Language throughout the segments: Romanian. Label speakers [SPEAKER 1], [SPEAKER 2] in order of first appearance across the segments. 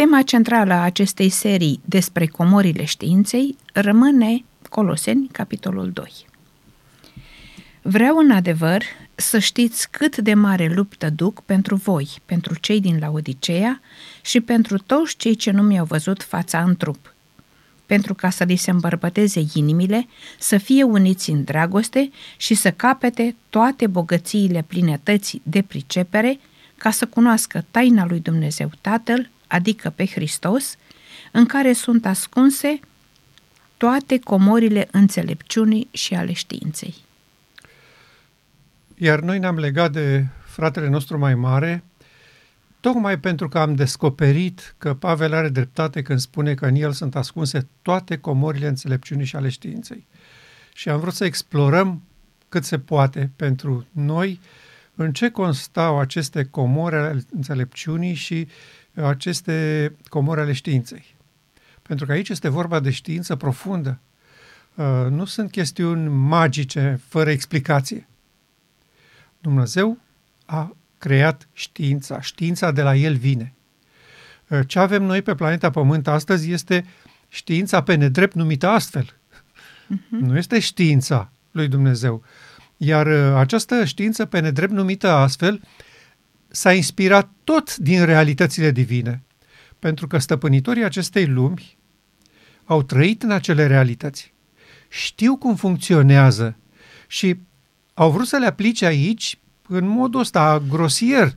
[SPEAKER 1] Tema centrală a acestei serii despre comorile științei rămâne Coloseni, capitolul 2. Vreau în adevăr să știți cât de mare luptă duc pentru voi, pentru cei din Laodicea și pentru toți cei ce nu mi-au văzut fața în trup, pentru ca să li se îmbărbăteze inimile, să fie uniți în dragoste și să capete toate bogățiile plinătății de pricepere, ca să cunoască taina lui Dumnezeu Tatăl, adică pe Hristos, în care sunt ascunse toate comorile înțelepciunii și ale științei.
[SPEAKER 2] Iar noi ne-am legat de fratele nostru mai mare, tocmai pentru că am descoperit că Pavel are dreptate când spune că în el sunt ascunse toate comorile înțelepciunii și ale științei. Și am vrut să explorăm cât se poate pentru noi în ce constau aceste comori ale înțelepciunii și aceste comori ale științei. Pentru că aici este vorba de știință profundă. Uh, nu sunt chestiuni magice, fără explicație. Dumnezeu a creat știința. Știința de la El vine. Uh, ce avem noi pe planeta Pământ astăzi este știința pe nedrept numită astfel. Uh-huh. Nu este știința lui Dumnezeu. Iar uh, această știință pe nedrept numită astfel s-a inspirat tot din realitățile divine. Pentru că stăpânitorii acestei lumi au trăit în acele realități. Știu cum funcționează și au vrut să le aplice aici în modul ăsta grosier,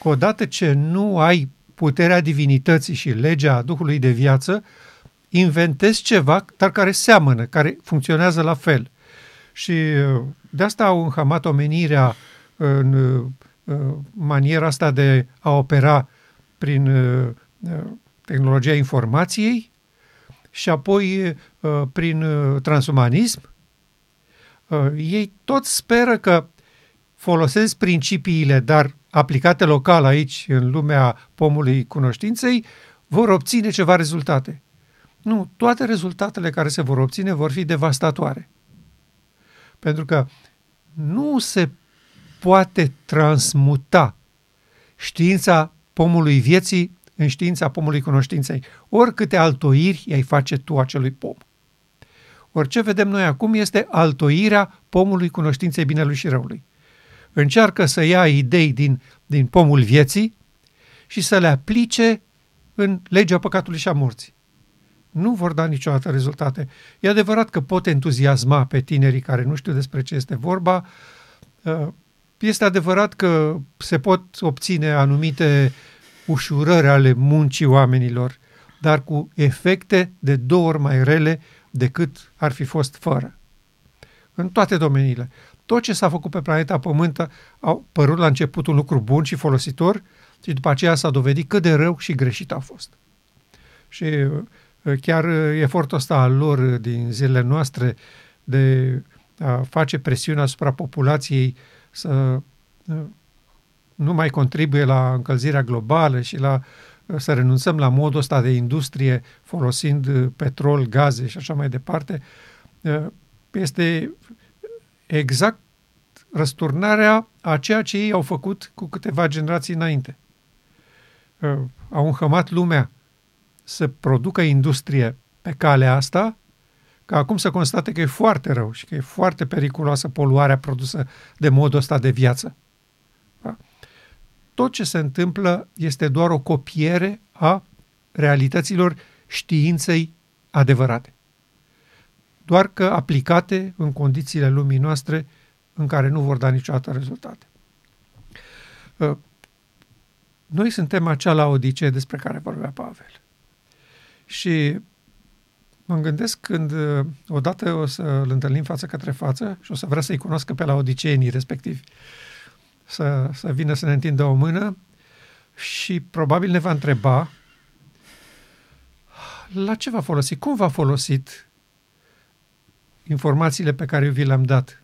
[SPEAKER 2] că odată ce nu ai puterea divinității și legea Duhului de viață, inventezi ceva, dar care seamănă, care funcționează la fel. Și uh, de asta au înhamat omenirea în uh, maniera asta de a opera prin uh, tehnologia informației și apoi prin transumanism. Ei tot speră că folosesc principiile, dar aplicate local aici, în lumea pomului cunoștinței, vor obține ceva rezultate. Nu, toate rezultatele care se vor obține vor fi devastatoare. Pentru că nu se poate transmuta știința pomului vieții în știința pomului cunoștinței. Oricâte altoiri ai face tu acelui pom. Orice vedem noi acum este altoirea pomului cunoștinței binelui și răului încearcă să ia idei din, din pomul vieții și să le aplice în legea păcatului și a morții. Nu vor da niciodată rezultate. E adevărat că pot entuziasma pe tinerii care nu știu despre ce este vorba. Uh, este adevărat că se pot obține anumite ușurări ale muncii oamenilor, dar cu efecte de două ori mai rele decât ar fi fost fără. În toate domeniile tot ce s-a făcut pe planeta Pământ a părut la început un lucru bun și folositor și după aceea s-a dovedit cât de rău și greșit a fost. Și uh, chiar uh, efortul ăsta al lor din zilele noastre de a face presiune asupra populației să uh, nu mai contribuie la încălzirea globală și la să renunțăm la modul ăsta de industrie folosind petrol, gaze și așa mai departe, este exact răsturnarea a ceea ce ei au făcut cu câteva generații înainte. Uh, au înhămat lumea să producă industrie pe calea asta, ca acum să constate că e foarte rău și că e foarte periculoasă poluarea produsă de modul ăsta de viață. Da? Tot ce se întâmplă este doar o copiere a realităților științei adevărate doar că aplicate în condițiile lumii noastre în care nu vor da niciodată rezultate. Uh, noi suntem acea la odisee despre care vorbea Pavel. Și mă gândesc când uh, odată o să-l întâlnim față către față și o să vrea să-i cunoască pe la odiceenii respectivi, să, să vină să ne întindă o mână și probabil ne va întreba la ce va folosi, cum va folosit informațiile pe care eu vi le-am dat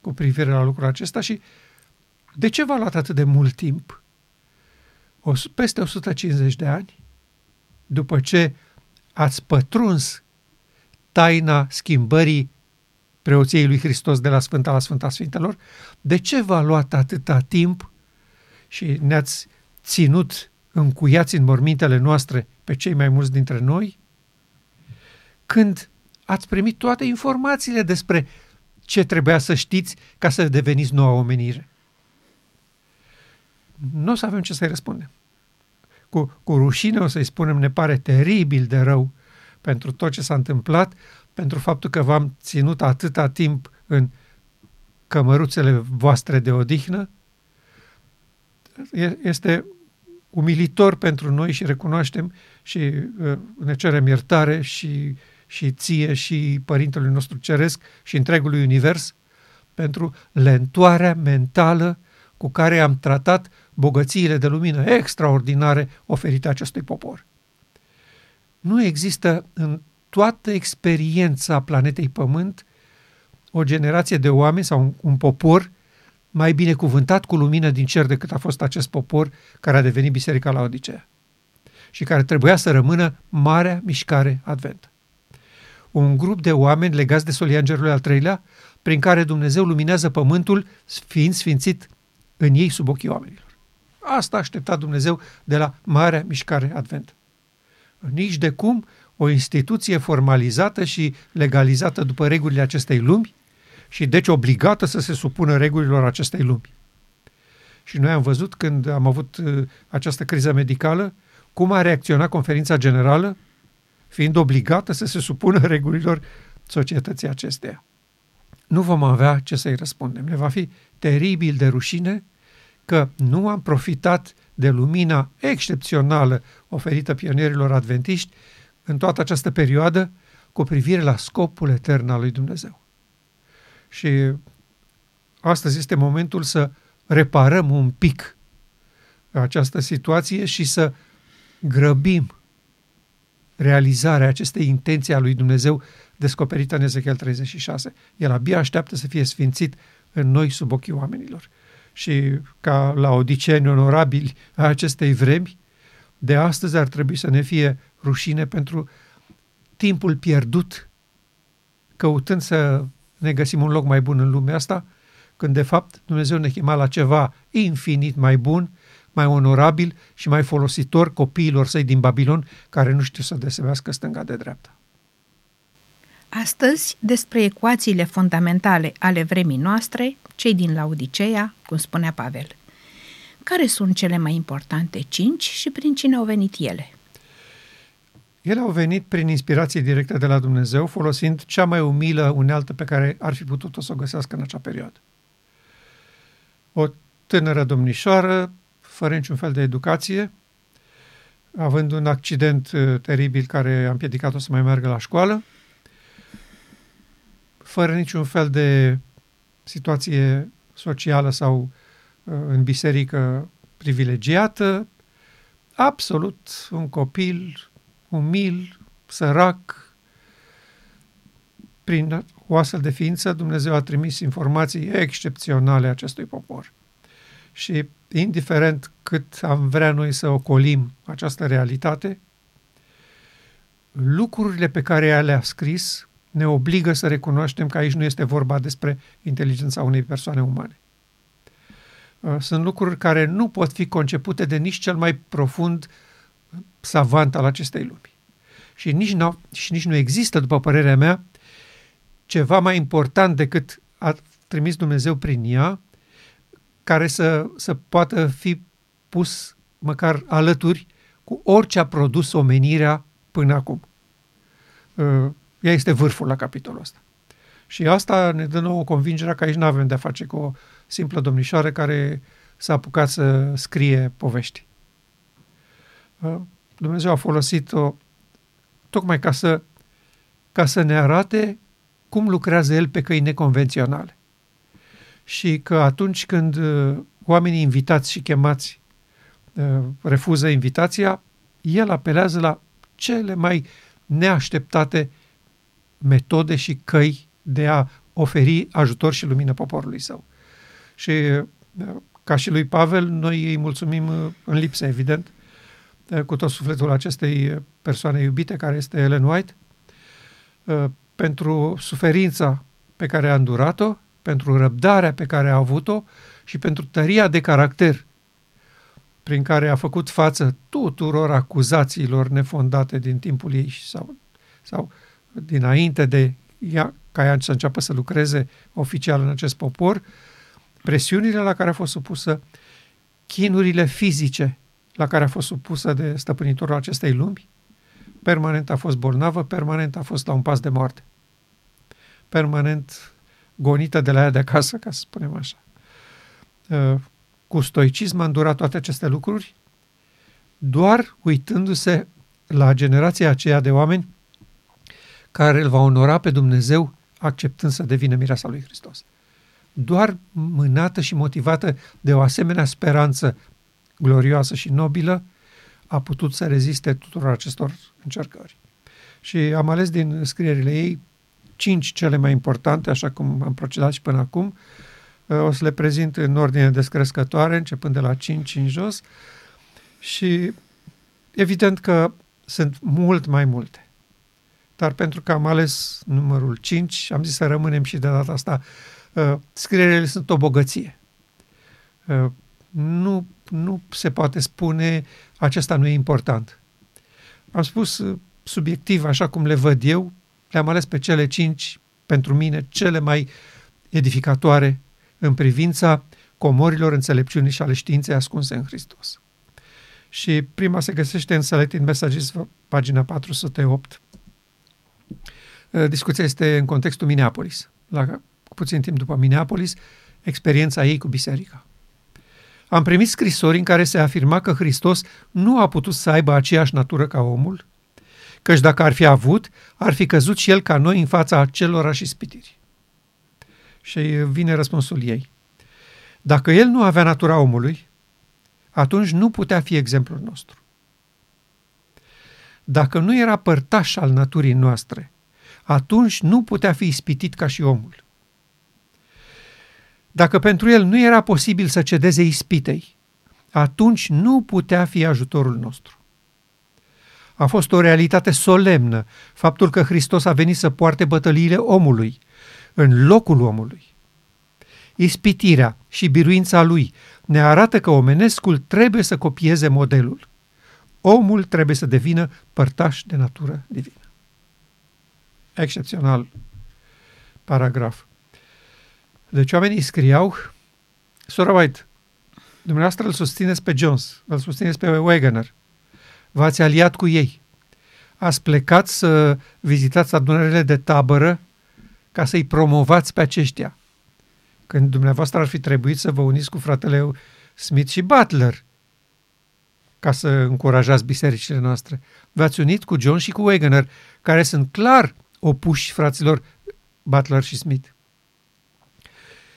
[SPEAKER 2] cu privire la lucrul acesta și de ce v-a luat atât de mult timp? O, peste 150 de ani, după ce ați pătruns taina schimbării preoției lui Hristos de la Sfânta la Sfânta Sfintelor, de ce v-a luat atâta timp și ne-ați ținut încuiați în mormintele noastre pe cei mai mulți dintre noi? Când ați primit toate informațiile despre ce trebuia să știți ca să deveniți noua omenire? Nu o să avem ce să-i răspundem. Cu, cu rușine o să-i spunem, ne pare teribil de rău pentru tot ce s-a întâmplat, pentru faptul că v-am ținut atâta timp în cămăruțele voastre de odihnă. Este umilitor pentru noi și recunoaștem și uh, ne cerem iertare și, și ție și Părintelui nostru Ceresc și întregului Univers pentru lentoarea mentală cu care am tratat bogățiile de lumină extraordinare oferite acestui popor. Nu există în toată experiența planetei Pământ o generație de oameni sau un, un popor mai binecuvântat cu lumină din cer decât a fost acest popor care a devenit Biserica la Odisea și care trebuia să rămână marea mișcare adventă. Un grup de oameni legați de solia Îngerului al treilea, prin care Dumnezeu luminează pământul, fiind sfințit în ei sub ochii oamenilor. Asta aștepta Dumnezeu de la marea mișcare adventă. Nici de cum o instituție formalizată și legalizată după regulile acestei lumi și deci obligată să se supună regulilor acestei lumi. Și noi am văzut când am avut uh, această criză medicală, cum a reacționat conferința generală, fiind obligată să se supună regulilor societății acesteia. Nu vom avea ce să-i răspundem. Ne va fi teribil de rușine că nu am profitat de lumina excepțională oferită pionierilor adventiști în toată această perioadă cu privire la scopul etern al lui Dumnezeu. Și astăzi este momentul să reparăm un pic această situație și să grăbim realizarea acestei intenții a lui Dumnezeu descoperită în Ezechiel 36. El abia așteaptă să fie sfințit în noi sub ochii oamenilor. Și ca la odiceni onorabili a acestei vremi, de astăzi ar trebui să ne fie rușine pentru timpul pierdut căutând să ne găsim un loc mai bun în lumea asta, când de fapt Dumnezeu ne chema la ceva infinit mai bun, mai onorabil și mai folositor copiilor săi din Babilon care nu știu să desebească stânga de dreapta.
[SPEAKER 1] Astăzi, despre ecuațiile fundamentale ale vremii noastre, cei din Laodicea, cum spunea Pavel. Care sunt cele mai importante cinci și prin cine au venit ele?
[SPEAKER 2] Ele au venit prin inspirație directă de la Dumnezeu, folosind cea mai umilă unealtă pe care ar fi putut-o să o găsească în acea perioadă. O tânără domnișoară, fără niciun fel de educație, având un accident uh, teribil care a împiedicat-o să mai meargă la școală, fără niciun fel de situație socială sau uh, în biserică privilegiată, absolut un copil umil, sărac, prin o astfel de ființă, Dumnezeu a trimis informații excepționale acestui popor. Și indiferent cât am vrea noi să ocolim această realitate, lucrurile pe care ea le-a scris ne obligă să recunoaștem că aici nu este vorba despre inteligența unei persoane umane. Uh, sunt lucruri care nu pot fi concepute de nici cel mai profund savant al acestei lumi. Și nici, nu, și nici nu există, după părerea mea, ceva mai important decât a trimis Dumnezeu prin ea, care să, să poată fi pus măcar alături cu orice a produs omenirea până acum. Uh, ea este vârful la capitolul ăsta. Și asta ne dă nouă convingerea că aici nu avem de-a face cu o simplă domnișoară care s-a apucat să scrie povești. Uh, Dumnezeu a folosit-o tocmai ca să, ca să ne arate cum lucrează El pe căi neconvenționale. Și că atunci când uh, oamenii invitați și chemați uh, refuză invitația, El apelează la cele mai neașteptate metode și căi de a oferi ajutor și lumină poporului său. Și uh, ca și lui Pavel, noi îi mulțumim în lipsă, evident, cu tot sufletul acestei persoane iubite, care este Ellen White, pentru suferința pe care a îndurat-o, pentru răbdarea pe care a avut-o și pentru tăria de caracter prin care a făcut față tuturor acuzațiilor nefondate din timpul ei sau, sau dinainte de ea, ca ea să înceapă să lucreze oficial în acest popor, presiunile la care a fost supusă, chinurile fizice la care a fost supusă de stăpânitorul acestei lumi, permanent a fost bolnavă, permanent a fost la un pas de moarte. Permanent gonită de la ea de acasă, ca să spunem așa. Uh, cu stoicism a îndurat toate aceste lucruri, doar uitându-se la generația aceea de oameni care îl va onora pe Dumnezeu acceptând să devină mireasa lui Hristos. Doar mânată și motivată de o asemenea speranță glorioasă și nobilă, a putut să reziste tuturor acestor încercări. Și am ales din scrierile ei cinci cele mai importante, așa cum am procedat și până acum. O să le prezint în ordine descrescătoare, începând de la 5 în jos. Și evident că sunt mult mai multe. Dar pentru că am ales numărul 5, am zis să rămânem și de data asta. Uh, scrierile sunt o bogăție. Uh, nu, nu se poate spune acesta nu e important. Am spus uh, subiectiv, așa cum le văd eu, le-am ales pe cele cinci, pentru mine, cele mai edificatoare în privința comorilor înțelepciunii și ale științei ascunse în Hristos. Și prima se găsește în Selected Messages, pagina 408. Uh, discuția este în contextul Minneapolis. La puțin timp după Minneapolis, experiența ei cu biserica. Am primit scrisori în care se afirma că Hristos nu a putut să aibă aceeași natură ca omul, căci dacă ar fi avut, ar fi căzut și el ca noi în fața acelorași ispitiri. Și vine răspunsul ei. Dacă el nu avea natura omului, atunci nu putea fi exemplul nostru. Dacă nu era părtaș al naturii noastre, atunci nu putea fi ispitit ca și omul. Dacă pentru el nu era posibil să cedeze ispitei, atunci nu putea fi ajutorul nostru. A fost o realitate solemnă faptul că Hristos a venit să poarte bătăliile omului, în locul omului. Ispitirea și biruința lui ne arată că omenescul trebuie să copieze modelul. Omul trebuie să devină părtaș de natură divină. Excepțional paragraf. Deci oamenii scriau, Sora White, dumneavoastră îl susțineți pe Jones, îl susțineți pe Wegener, v-ați aliat cu ei, ați plecat să vizitați adunările de tabără ca să-i promovați pe aceștia. Când dumneavoastră ar fi trebuit să vă uniți cu fratele Smith și Butler ca să încurajați bisericile noastre. V-ați unit cu John și cu Wegener, care sunt clar opuși fraților Butler și Smith.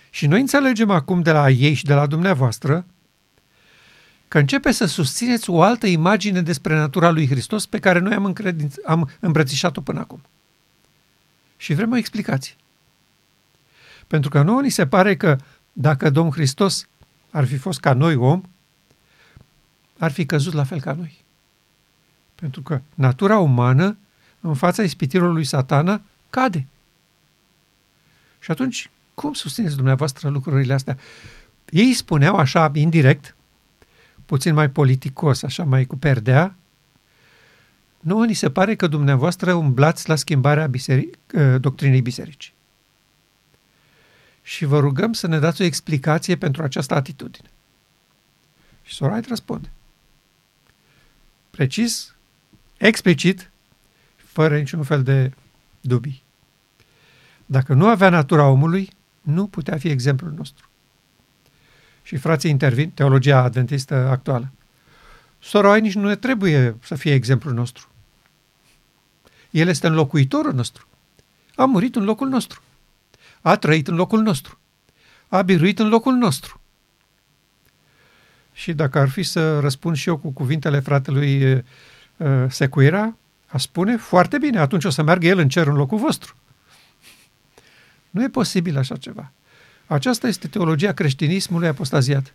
[SPEAKER 2] Și noi înțelegem acum de la ei și de la dumneavoastră că începe să susțineți o altă imagine despre natura lui Hristos pe care noi am, încredinț, am îmbrățișat-o până acum. Și vrem o explicație. Pentru că nouă ni se pare că dacă Domnul Hristos ar fi fost ca noi om, ar fi căzut la fel ca noi. Pentru că natura umană, în fața ispitirilor lui satana, cade. Și atunci, cum susțineți dumneavoastră lucrurile astea? Ei spuneau așa, indirect, puțin mai politicos, așa mai cu perdea, nouă ni se pare că dumneavoastră umblați la schimbarea biseric, ă, doctrinei bisericii. Și vă rugăm să ne dați o explicație pentru această atitudine. Și Sorait răspunde. Precis, explicit, fără niciun fel de dubii. Dacă nu avea natura omului, nu putea fi exemplul nostru. Și frații intervin, teologia adventistă actuală. Soroai nici nu ne trebuie să fie exemplul nostru. El este înlocuitorul nostru. A murit în locul nostru. A trăit în locul nostru. A biruit în locul nostru. Și dacă ar fi să răspund și eu cu cuvintele fratelui uh, Secuira, a spune, foarte bine, atunci o să meargă el în cer în locul vostru. Nu e posibil așa ceva. Aceasta este teologia creștinismului apostaziat.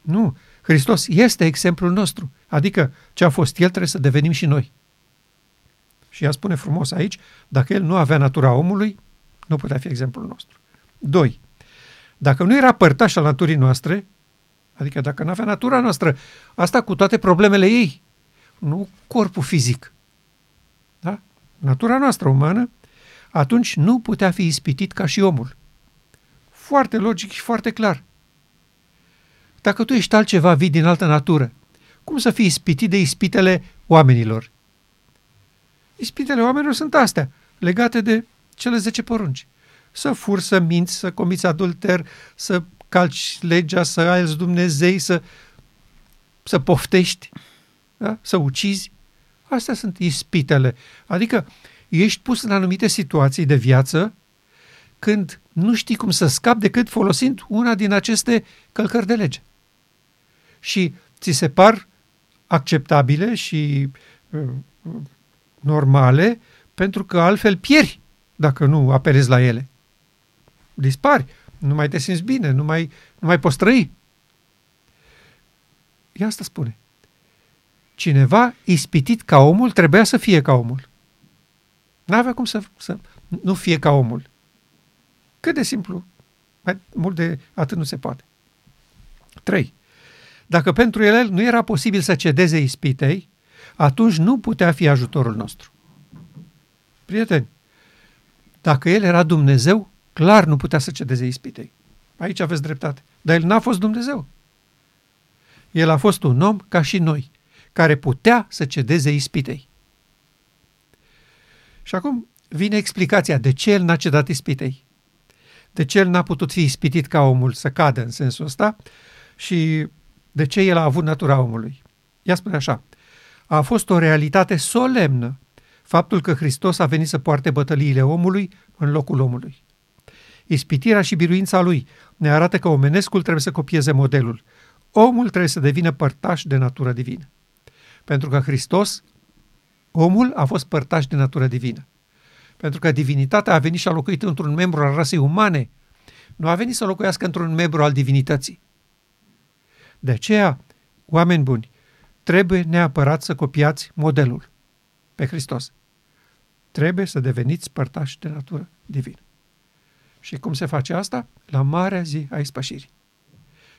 [SPEAKER 2] Nu. Hristos este exemplul nostru. Adică ce a fost El trebuie să devenim și noi. Și ea spune frumos aici, dacă El nu avea natura omului, nu putea fi exemplul nostru. 2. Dacă nu era părtaș al naturii noastre, Adică dacă nu avea natura noastră, asta cu toate problemele ei, nu corpul fizic, da? natura noastră umană, atunci nu putea fi ispitit ca și omul. Foarte logic și foarte clar. Dacă tu ești altceva, vii din altă natură, cum să fii ispitit de ispitele oamenilor? Ispitele oamenilor sunt astea, legate de cele 10 porunci. Să fur, să minți, să comiți adulter, să calci legea, să alți Dumnezei, să, să poftești, da? să ucizi. Astea sunt ispitele. Adică ești pus în anumite situații de viață când nu știi cum să scapi decât folosind una din aceste călcări de lege. Și ți se par acceptabile și uh, normale pentru că altfel pieri dacă nu apelezi la ele. Dispari, nu mai te simți bine, nu mai, nu mai poți trăi. Ia asta spune. Cineva ispitit ca omul trebuia să fie ca omul. N-avea cum să, să nu fie ca omul. Cât de simplu, mai mult de atât nu se poate. 3. Dacă pentru el nu era posibil să cedeze ispitei, atunci nu putea fi ajutorul nostru. Prieteni, dacă el era Dumnezeu, clar nu putea să cedeze ispitei. Aici aveți dreptate. Dar el n-a fost Dumnezeu. El a fost un om ca și noi, care putea să cedeze ispitei. Și acum vine explicația de ce el n-a cedat ispitei. De ce el n-a putut fi ispitit ca omul să cadă în sensul ăsta și de ce el a avut natura omului. Ea spune așa, a fost o realitate solemnă faptul că Hristos a venit să poarte bătăliile omului în locul omului. Ispitirea și biruința lui ne arată că omenescul trebuie să copieze modelul. Omul trebuie să devină părtaș de natură divină. Pentru că Hristos, omul a fost părtaș de natură divină. Pentru că divinitatea a venit și a locuit într-un membru al rasei umane, nu a venit să locuiască într-un membru al divinității. De aceea, oameni buni, trebuie neapărat să copiați modelul pe Hristos. Trebuie să deveniți părtași de natură divină. Și cum se face asta? La marea zi a ispășirii.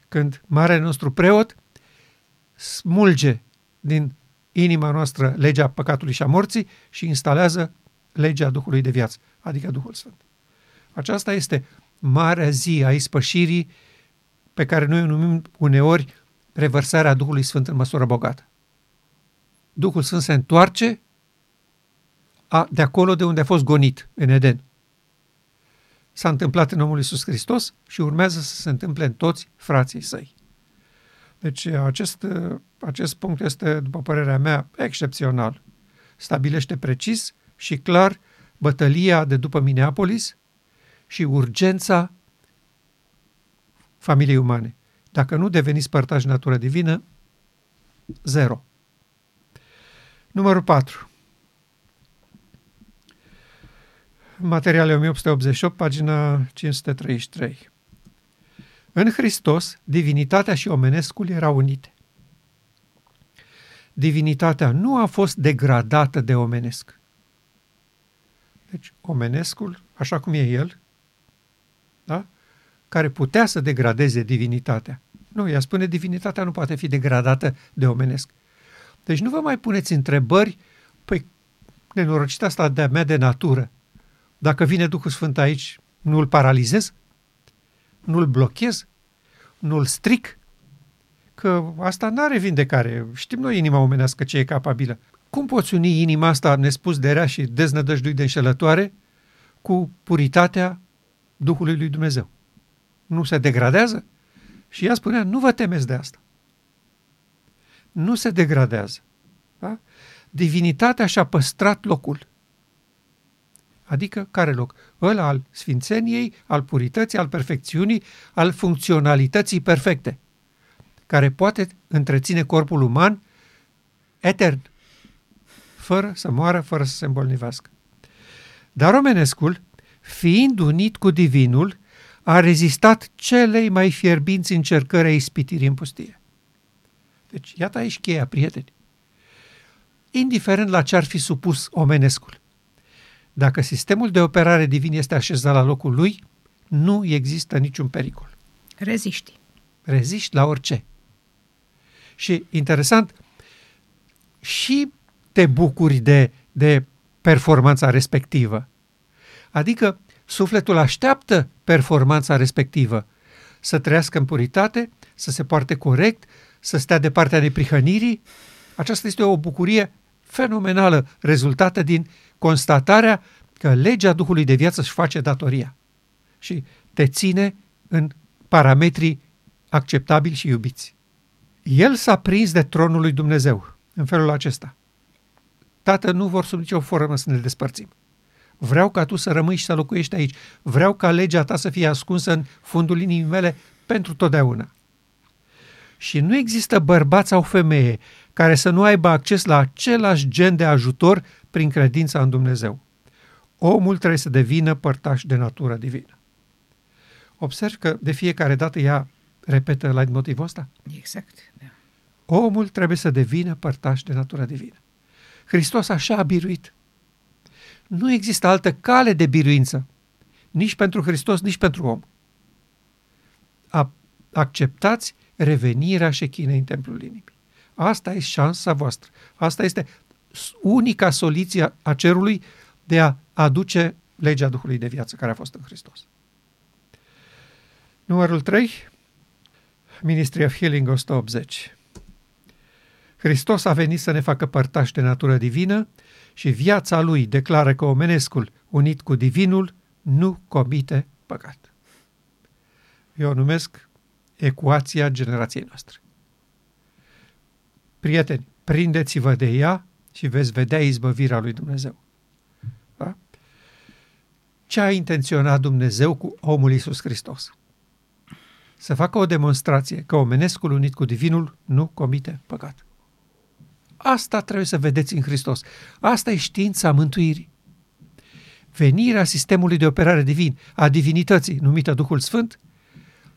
[SPEAKER 2] Când marele nostru preot smulge din inima noastră legea păcatului și a morții și instalează legea Duhului de viață, adică Duhul Sfânt. Aceasta este marea zi a ispășirii pe care noi o numim uneori revărsarea Duhului Sfânt în măsură bogată. Duhul Sfânt se întoarce a, de acolo de unde a fost gonit, în Eden. S-a întâmplat în omul Iisus Hristos și urmează să se întâmple în toți frații săi. Deci acest, acest punct este, după părerea mea, excepțional. Stabilește precis și clar bătălia de după Minneapolis și urgența familiei umane. Dacă nu deveniți părtași natură divină, zero. Numărul 4. Materiale 1888, pagina 533. În Hristos, divinitatea și omenescul erau unite. Divinitatea nu a fost degradată de omenesc. Deci, omenescul, așa cum e el, da? care putea să degradeze divinitatea. Nu, ea spune divinitatea nu poate fi degradată de omenesc. Deci nu vă mai puneți întrebări, păi, nenorocita asta de-a mea de natură. Dacă vine Duhul Sfânt aici, nu îl paralizez? Nu îl blochez? Nu îl stric? Că asta nu are vindecare. Știm noi inima omenească ce e capabilă. Cum poți uni inima asta nespus de rea și deznădăjduit de înșelătoare cu puritatea Duhului lui Dumnezeu? Nu se degradează? Și ea spunea, nu vă temeți de asta. Nu se degradează. Da? Divinitatea și-a păstrat locul. Adică care loc? Ăla al sfințeniei, al purității, al perfecțiunii, al funcționalității perfecte, care poate întreține corpul uman etern, fără să moară, fără să se îmbolnivească. Dar omenescul, fiind unit cu divinul, a rezistat celei mai fierbinți încercări a ispitirii în pustie. Deci, iată aici cheia, prieteni. Indiferent la ce ar fi supus omenescul, dacă sistemul de operare divin este așezat la locul lui, nu există niciun pericol.
[SPEAKER 1] Reziști.
[SPEAKER 2] Reziști la orice. Și interesant, și te bucuri de, de performanța respectivă. Adică sufletul așteaptă performanța respectivă, să trăiască în puritate, să se poarte corect, să stea de partea neprihănirii. Aceasta este o bucurie fenomenală rezultată din constatarea că legea Duhului de viață își face datoria și te ține în parametrii acceptabili și iubiți. El s-a prins de tronul lui Dumnezeu în felul acesta. Tată, nu vor sub nicio formă să ne despărțim. Vreau ca tu să rămâi și să locuiești aici. Vreau ca legea ta să fie ascunsă în fundul inimii mele pentru totdeauna. Și nu există bărbat sau femeie care să nu aibă acces la același gen de ajutor prin credința în Dumnezeu. Omul trebuie să devină părtaș de natură divină. Observ că de fiecare dată ea repetă la motivul ăsta.
[SPEAKER 1] Exact, da.
[SPEAKER 2] Omul trebuie să devină părtaș de natură divină. Hristos așa a biruit. Nu există altă cale de biruință, nici pentru Hristos, nici pentru om. A, acceptați revenirea șechinei în templul inimii. Asta e șansa voastră. Asta este unica soluție a cerului de a aduce legea Duhului de viață care a fost în Hristos. Numărul 3, Ministry of Healing 180. Hristos a venit să ne facă părtași de natură divină și viața lui declară că omenescul unit cu divinul nu comite păcat. Eu o numesc ecuația generației noastre. Prieteni, prindeți-vă de ea și veți vedea izbăvirea lui Dumnezeu. Da? Ce a intenționat Dumnezeu cu omul Iisus Hristos? Să facă o demonstrație că omenescul unit cu divinul nu comite păcat. Asta trebuie să vedeți în Hristos. Asta e știința mântuirii. Venirea sistemului de operare divin, a divinității, numită Duhul Sfânt,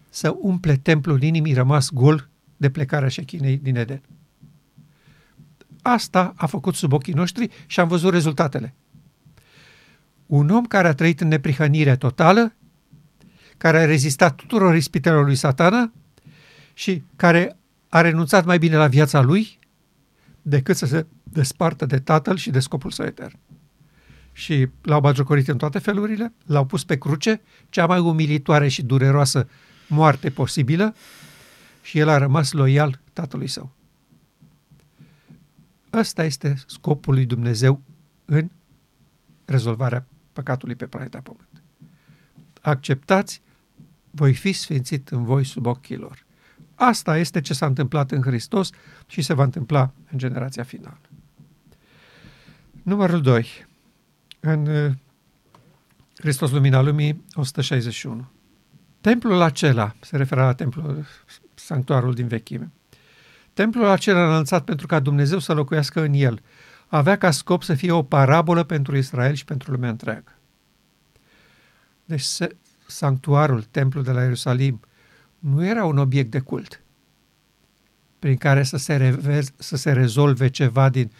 [SPEAKER 2] să umple templul inimii rămas gol de plecarea șechinei din Eden. Asta a făcut sub ochii noștri și am văzut rezultatele. Un om care a trăit în neprihănire totală, care a rezistat tuturor ispitelor lui satana și care a renunțat mai bine la viața lui decât să se despartă de tatăl și de scopul său etern. Și l-au bagiocorit în toate felurile, l-au pus pe cruce, cea mai umilitoare și dureroasă moarte posibilă, și el a rămas loial tatălui său. Ăsta este scopul lui Dumnezeu în rezolvarea păcatului pe planeta Pământ. Acceptați, voi fi sfințit în voi sub ochii lor. Asta este ce s-a întâmplat în Hristos și se va întâmpla în generația finală. Numărul 2. În uh, Hristos Lumina Lumii 161. Templul acela, se referă la templul, sanctuarul din vechime, templul acela înălțat pentru ca Dumnezeu să locuiască în el, avea ca scop să fie o parabolă pentru Israel și pentru lumea întreagă. Deci sanctuarul, templul de la Ierusalim, nu era un obiect de cult prin care să se, revez, să se rezolve ceva din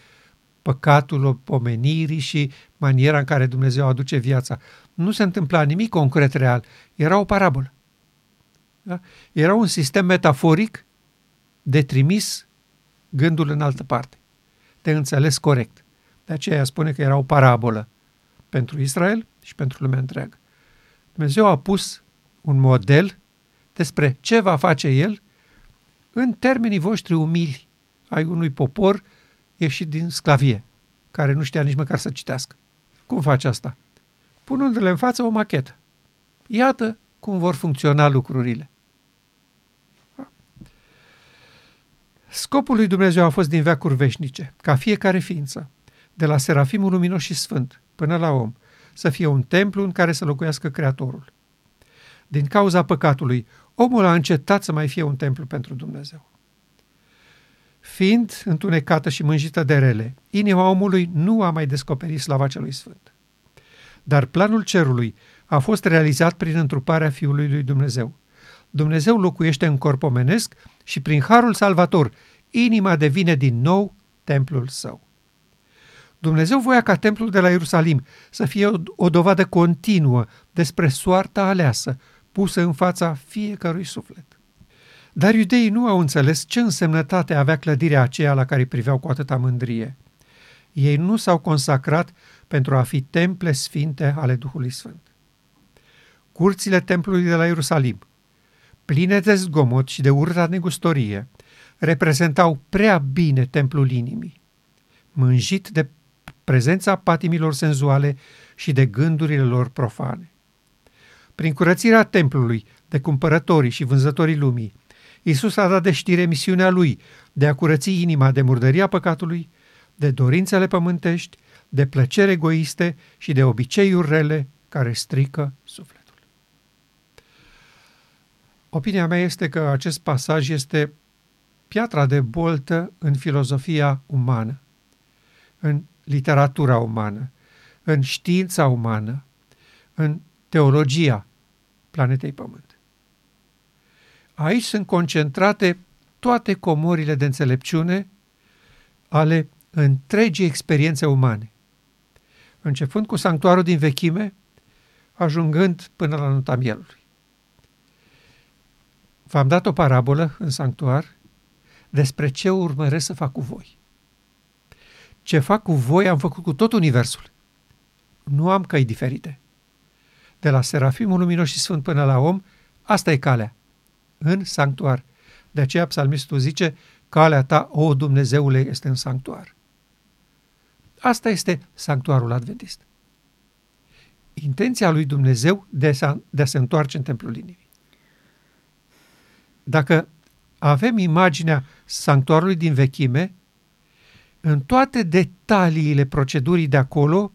[SPEAKER 2] păcatul pomenirii și maniera în care Dumnezeu aduce viața. Nu se întâmpla nimic concret real. Era o parabolă. Da? Era un sistem metaforic de trimis gândul în altă parte, de înțeles corect. De aceea spune că era o parabolă pentru Israel și pentru lumea întreagă. Dumnezeu a pus un model despre ce va face El în termenii voștri umili ai unui popor ieșit din sclavie, care nu știa nici măcar să citească. Cum face asta? Punându-le în față o machetă. Iată cum vor funcționa lucrurile. Scopul lui Dumnezeu a fost din veacuri veșnice, ca fiecare ființă, de la serafimul luminos și sfânt până la om, să fie un templu în care să locuiască Creatorul. Din cauza păcatului, omul a încetat să mai fie un templu pentru Dumnezeu. Fiind întunecată și mânjită de rele, inima omului nu a mai descoperit slava celui sfânt. Dar planul cerului a fost realizat prin întruparea Fiului lui Dumnezeu. Dumnezeu locuiește în corp omenesc și prin harul salvator, inima devine din nou templul său. Dumnezeu voia ca templul de la Ierusalim să fie o, o dovadă continuă despre soarta aleasă, pusă în fața fiecărui suflet. Dar iudeii nu au înțeles ce însemnătate avea clădirea aceea la care priveau cu atâta mândrie. Ei nu s-au consacrat pentru a fi temple sfinte ale Duhului Sfânt. Curțile templului de la Ierusalim, pline de zgomot și de urta negustorie, reprezentau prea bine templul inimii, mânjit de prezența patimilor senzuale și de gândurile lor profane. Prin curățirea templului de cumpărătorii și vânzătorii lumii, Iisus a dat de știre misiunea lui de a curăți inima de murdăria păcatului, de dorințele pământești, de plăceri egoiste și de obiceiuri rele care strică sufletul. Opinia mea este că acest pasaj este piatra de boltă în filozofia umană, în literatura umană, în știința umană, în teologia planetei Pământ. Aici sunt concentrate toate comorile de înțelepciune ale întregii experiențe umane, începând cu sanctuarul din vechime, ajungând până la nota mielului. V-am dat o parabolă în sanctuar despre ce urmăresc să fac cu voi. Ce fac cu voi am făcut cu tot universul. Nu am căi diferite. De la Serafimul Luminos și Sfânt până la om, asta e calea. În sanctuar. De aceea psalmistul zice, calea ta, o Dumnezeule, este în sanctuar. Asta este sanctuarul adventist. Intenția lui Dumnezeu de a, de a se întoarce în templul inimii. Dacă avem imaginea sanctuarului din vechime, în toate detaliile procedurii de acolo,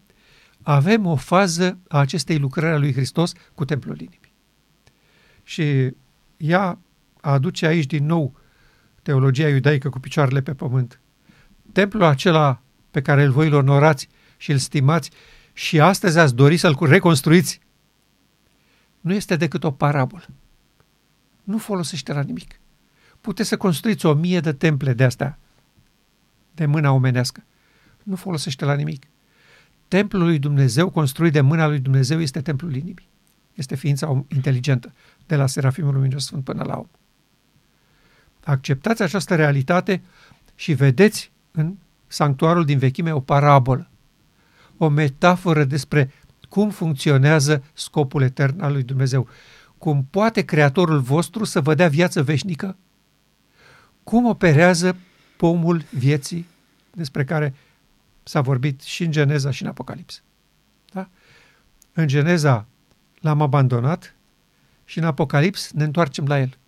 [SPEAKER 2] avem o fază a acestei lucrări a lui Hristos cu templul inimii. Și ea aduce aici din nou teologia iudaică cu picioarele pe pământ. Templul acela pe care îl voi îl onorați și îl stimați și astăzi ați dori să-l reconstruiți, nu este decât o parabolă. Nu folosește la nimic. Puteți să construiți o mie de temple de astea, de mâna omenească. Nu folosește la nimic. Templul lui Dumnezeu, construit de mâna lui Dumnezeu, este templul inimii. Este ființa inteligentă, de la Serafimul Luminos Sfânt până la om. Acceptați această realitate și vedeți în sanctuarul din vechime o parabolă, o metaforă despre cum funcționează scopul etern al lui Dumnezeu. Cum poate Creatorul vostru să vă dea viață veșnică? Cum operează pomul vieții despre care s-a vorbit și în Geneza și în Apocalips. Da? În Geneza l-am abandonat și în Apocalips ne întoarcem la el.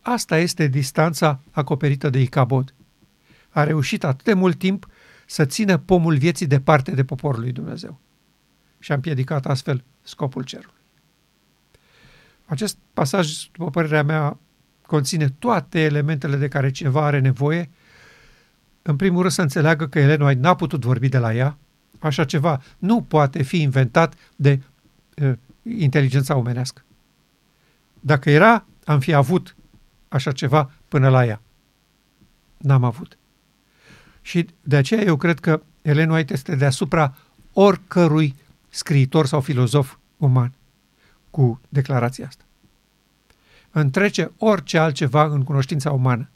[SPEAKER 2] Asta este distanța acoperită de Icabod. A reușit atât de mult timp să țină pomul vieții departe de poporul lui Dumnezeu și a împiedicat astfel scopul cerului. Acest pasaj, după părerea mea, conține toate elementele de care ceva are nevoie. În primul rând să înțeleagă că Elena n-a putut vorbi de la ea. Așa ceva nu poate fi inventat de uh, inteligența omenească. Dacă era, am fi avut așa ceva până la ea. N-am avut. Și de aceea eu cred că Ellen White este deasupra oricărui scriitor sau filozof uman cu declarația asta. Întrece orice altceva în cunoștința umană.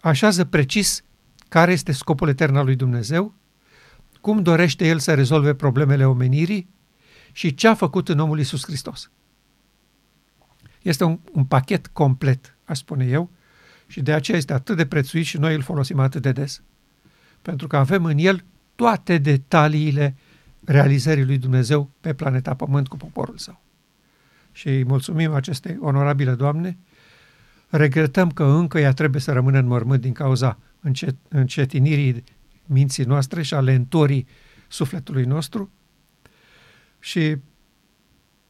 [SPEAKER 2] Așează precis care este scopul etern al lui Dumnezeu, cum dorește El să rezolve problemele omenirii și ce a făcut în omul Iisus Hristos. Este un, un pachet complet, aș spune eu, și de aceea este atât de prețuit și noi îl folosim atât de des. Pentru că avem în el toate detaliile realizării lui Dumnezeu pe planeta Pământ cu poporul său. Și îi mulțumim acestei onorabile Doamne. Regretăm că încă ea trebuie să rămână în mormânt din cauza încet, încetinirii minții noastre și a lentorii sufletului nostru. Și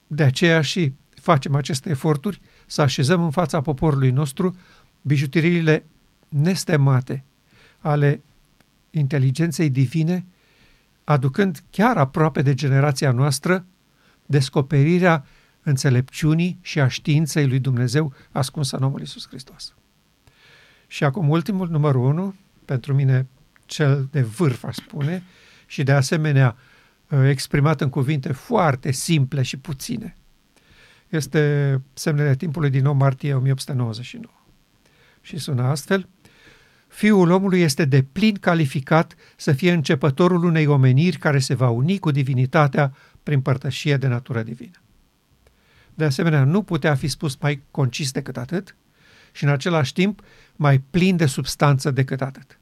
[SPEAKER 2] de aceea și facem aceste eforturi să așezăm în fața poporului nostru bijuteriile nestemate ale inteligenței divine, aducând chiar aproape de generația noastră descoperirea înțelepciunii și a științei lui Dumnezeu ascunsă în omul Iisus Hristos. Și acum ultimul, numărul unu, pentru mine cel de vârf, aș spune, și de asemenea exprimat în cuvinte foarte simple și puține. Este semnele timpului din 9 martie 1899. Și sună astfel, Fiul omului este de plin calificat să fie începătorul unei omeniri care se va uni cu divinitatea prin părtășie de natură divină. De asemenea, nu putea fi spus mai concis decât atât și în același timp mai plin de substanță decât atât.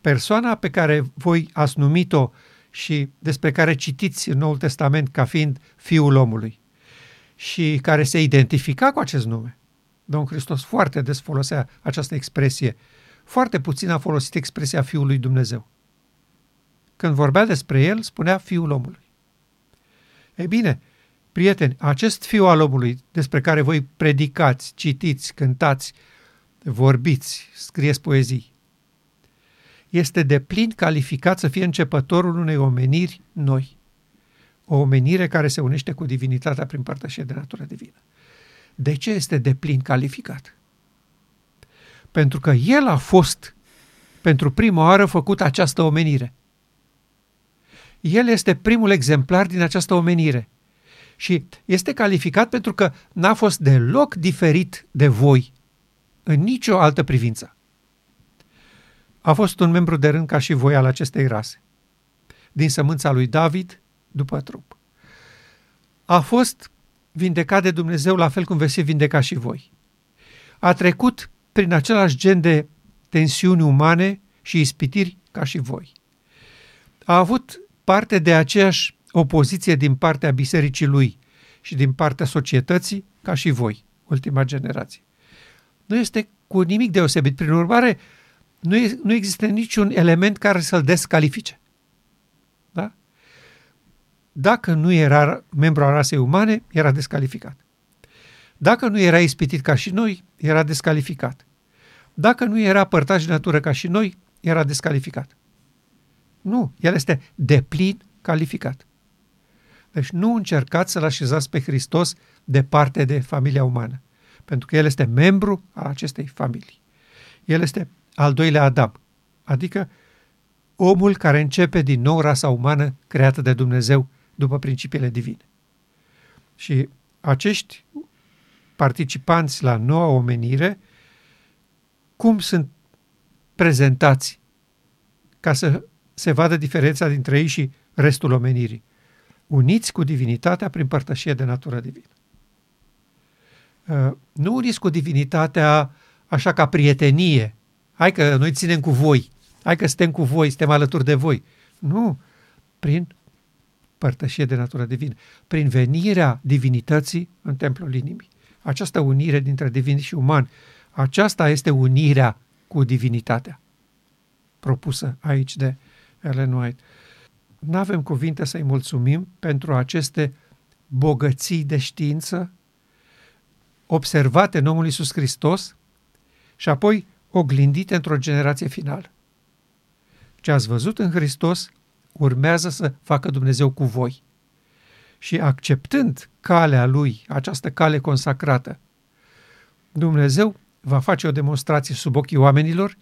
[SPEAKER 2] Persoana pe care voi ați numit-o și despre care citiți în Noul Testament ca fiind Fiul omului și care se identifica cu acest nume, Domnul Hristos foarte des folosea această expresie. Foarte puțin a folosit expresia Fiului Dumnezeu. Când vorbea despre el, spunea Fiul omului. Ei bine, prieteni, acest Fiu al omului despre care voi predicați, citiți, cântați, vorbiți, scrieți poezii, este de plin calificat să fie începătorul unei omeniri noi. O omenire care se unește cu divinitatea prin părtășie de natură divină. De ce este de plin calificat? Pentru că el a fost pentru prima oară făcut această omenire. El este primul exemplar din această omenire. Și este calificat pentru că n-a fost deloc diferit de voi în nicio altă privință. A fost un membru de rând ca și voi al acestei rase. Din sămânța lui David, după trup. A fost vindecat de Dumnezeu la fel cum veți fi vindecat și voi. A trecut prin același gen de tensiuni umane și ispitiri ca și voi. A avut parte de aceeași opoziție din partea bisericii lui și din partea societății ca și voi, ultima generație. Nu este cu nimic deosebit. Prin urmare, nu, e, nu există niciun element care să-l descalifice. Dacă nu era membru al rasei umane, era descalificat. Dacă nu era ispitit ca și noi, era descalificat. Dacă nu era părtaș de natură ca și noi, era descalificat. Nu, el este deplin calificat. Deci nu încercați să-L așezați pe Hristos departe de familia umană, pentru că El este membru al acestei familii. El este al doilea Adam, adică omul care începe din nou rasa umană creată de Dumnezeu după principiile divine. Și acești participanți la noua omenire, cum sunt prezentați ca să se vadă diferența dintre ei și restul omenirii? Uniți cu divinitatea prin părtășie de natură divină. Uh, nu uniți cu divinitatea așa ca prietenie. Hai că noi ținem cu voi. Hai că suntem cu voi, suntem alături de voi. Nu. Prin părtășie de natură divină, prin venirea divinității în templul inimii. Această unire dintre divin și uman, aceasta este unirea cu divinitatea propusă aici de Ellen White. Nu avem cuvinte să-i mulțumim pentru aceste bogății de știință observate în omul Iisus Hristos și apoi oglindite într-o generație finală. Ce ați văzut în Hristos urmează să facă Dumnezeu cu voi. Și acceptând calea lui, această cale consacrată, Dumnezeu va face o demonstrație sub ochii oamenilor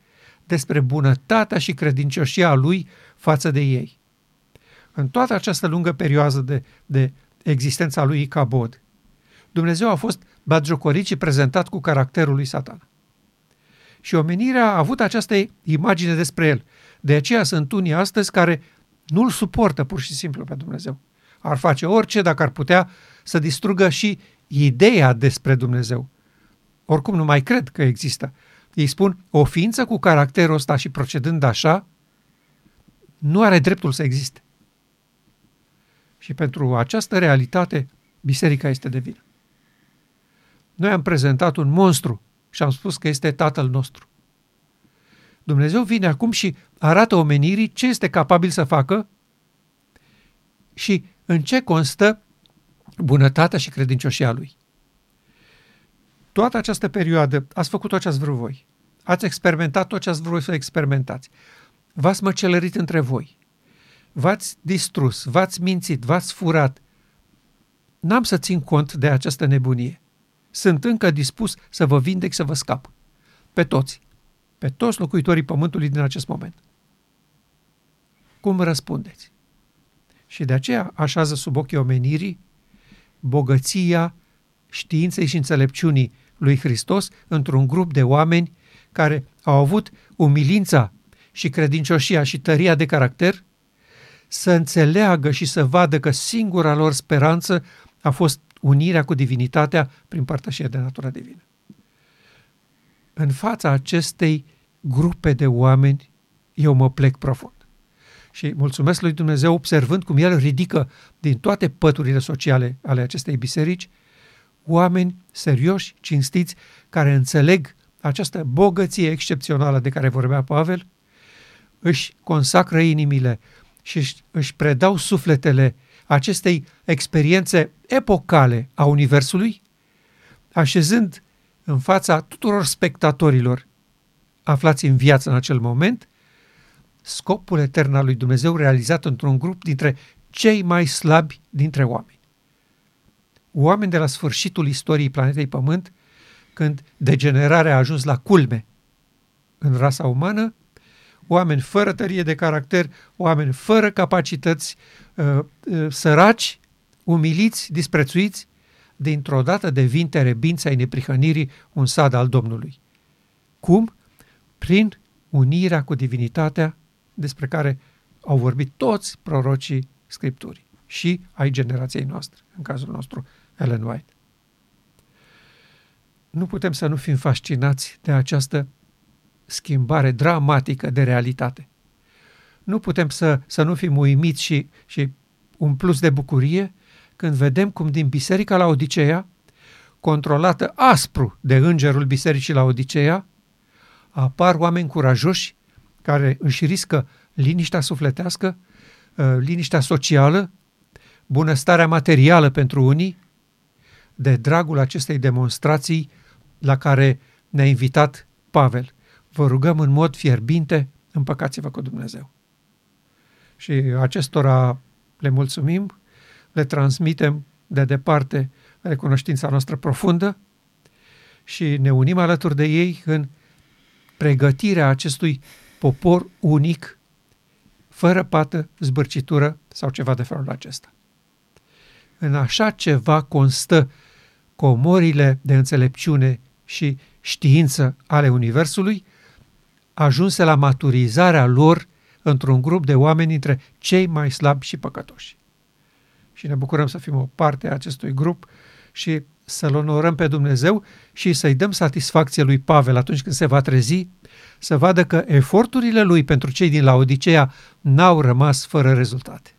[SPEAKER 2] despre bunătatea și credincioșia lui față de ei. În toată această lungă perioadă de, de existența lui Icabod, Dumnezeu a fost batjocorit și prezentat cu caracterul lui Satan. Și omenirea a avut această imagine despre el. De aceea sunt unii astăzi care nu-L suportă pur și simplu pe Dumnezeu. Ar face orice dacă ar putea să distrugă și ideea despre Dumnezeu. Oricum nu mai cred că există. Ei spun, o ființă cu caracterul ăsta și procedând așa, nu are dreptul să existe. Și pentru această realitate, biserica este de vină. Noi am prezentat un monstru și am spus că este Tatăl nostru. Dumnezeu vine acum și arată omenirii ce este capabil să facă și în ce constă bunătatea și credincioșia lui. Toată această perioadă ați făcut tot ce ați vrut voi. Ați experimentat tot ce ați vrut să experimentați. V-ați măcelărit între voi. V-ați distrus, v-ați mințit, v-ați furat. N-am să țin cont de această nebunie. Sunt încă dispus să vă vindec, să vă scap. Pe toți pe toți locuitorii pământului din acest moment. Cum răspundeți? Și de aceea așează sub ochii omenirii bogăția științei și înțelepciunii lui Hristos într-un grup de oameni care au avut umilința și credincioșia și tăria de caracter să înțeleagă și să vadă că singura lor speranță a fost unirea cu divinitatea prin părtășie de natura divină. În fața acestei grupe de oameni, eu mă plec profund. Și mulțumesc lui Dumnezeu observând cum El ridică din toate păturile sociale ale acestei biserici oameni serioși, cinstiți, care înțeleg această bogăție excepțională de care vorbea Pavel, își consacră inimile și își predau sufletele acestei experiențe epocale a Universului, așezând în fața tuturor spectatorilor aflați în viață în acel moment, scopul etern al lui Dumnezeu realizat într-un grup dintre cei mai slabi dintre oameni. Oameni de la sfârșitul istoriei planetei Pământ, când degenerarea a ajuns la culme în rasa umană, oameni fără tărie de caracter, oameni fără capacități, uh, uh, săraci, umiliți, disprețuiți, dintr-o dată devin terebința ai neprihănirii un sad al Domnului. Cum? Prin unirea cu divinitatea despre care au vorbit toți prorocii Scripturii și ai generației noastre, în cazul nostru Ellen White. Nu putem să nu fim fascinați de această schimbare dramatică de realitate. Nu putem să, să nu fim uimiți și, și un plus de bucurie când vedem cum din biserica la Odiceea, controlată aspru de îngerul bisericii la Odiceea, apar oameni curajoși care își riscă liniștea sufletească, uh, liniștea socială, bunăstarea materială pentru unii, de dragul acestei demonstrații la care ne-a invitat Pavel. Vă rugăm în mod fierbinte, împăcați-vă cu Dumnezeu. Și acestora le mulțumim, le transmitem de departe recunoștința noastră profundă și ne unim alături de ei în pregătirea acestui popor unic, fără pată, zbârcitură sau ceva de felul acesta. În așa ceva constă comorile de înțelepciune și știință ale Universului, ajunse la maturizarea lor într-un grup de oameni între cei mai slabi și păcătoși. Și ne bucurăm să fim o parte a acestui grup și să-L onorăm pe Dumnezeu și să-i dăm satisfacție lui Pavel atunci când se va trezi, să vadă că eforturile lui pentru cei din Laodicea n-au rămas fără rezultate.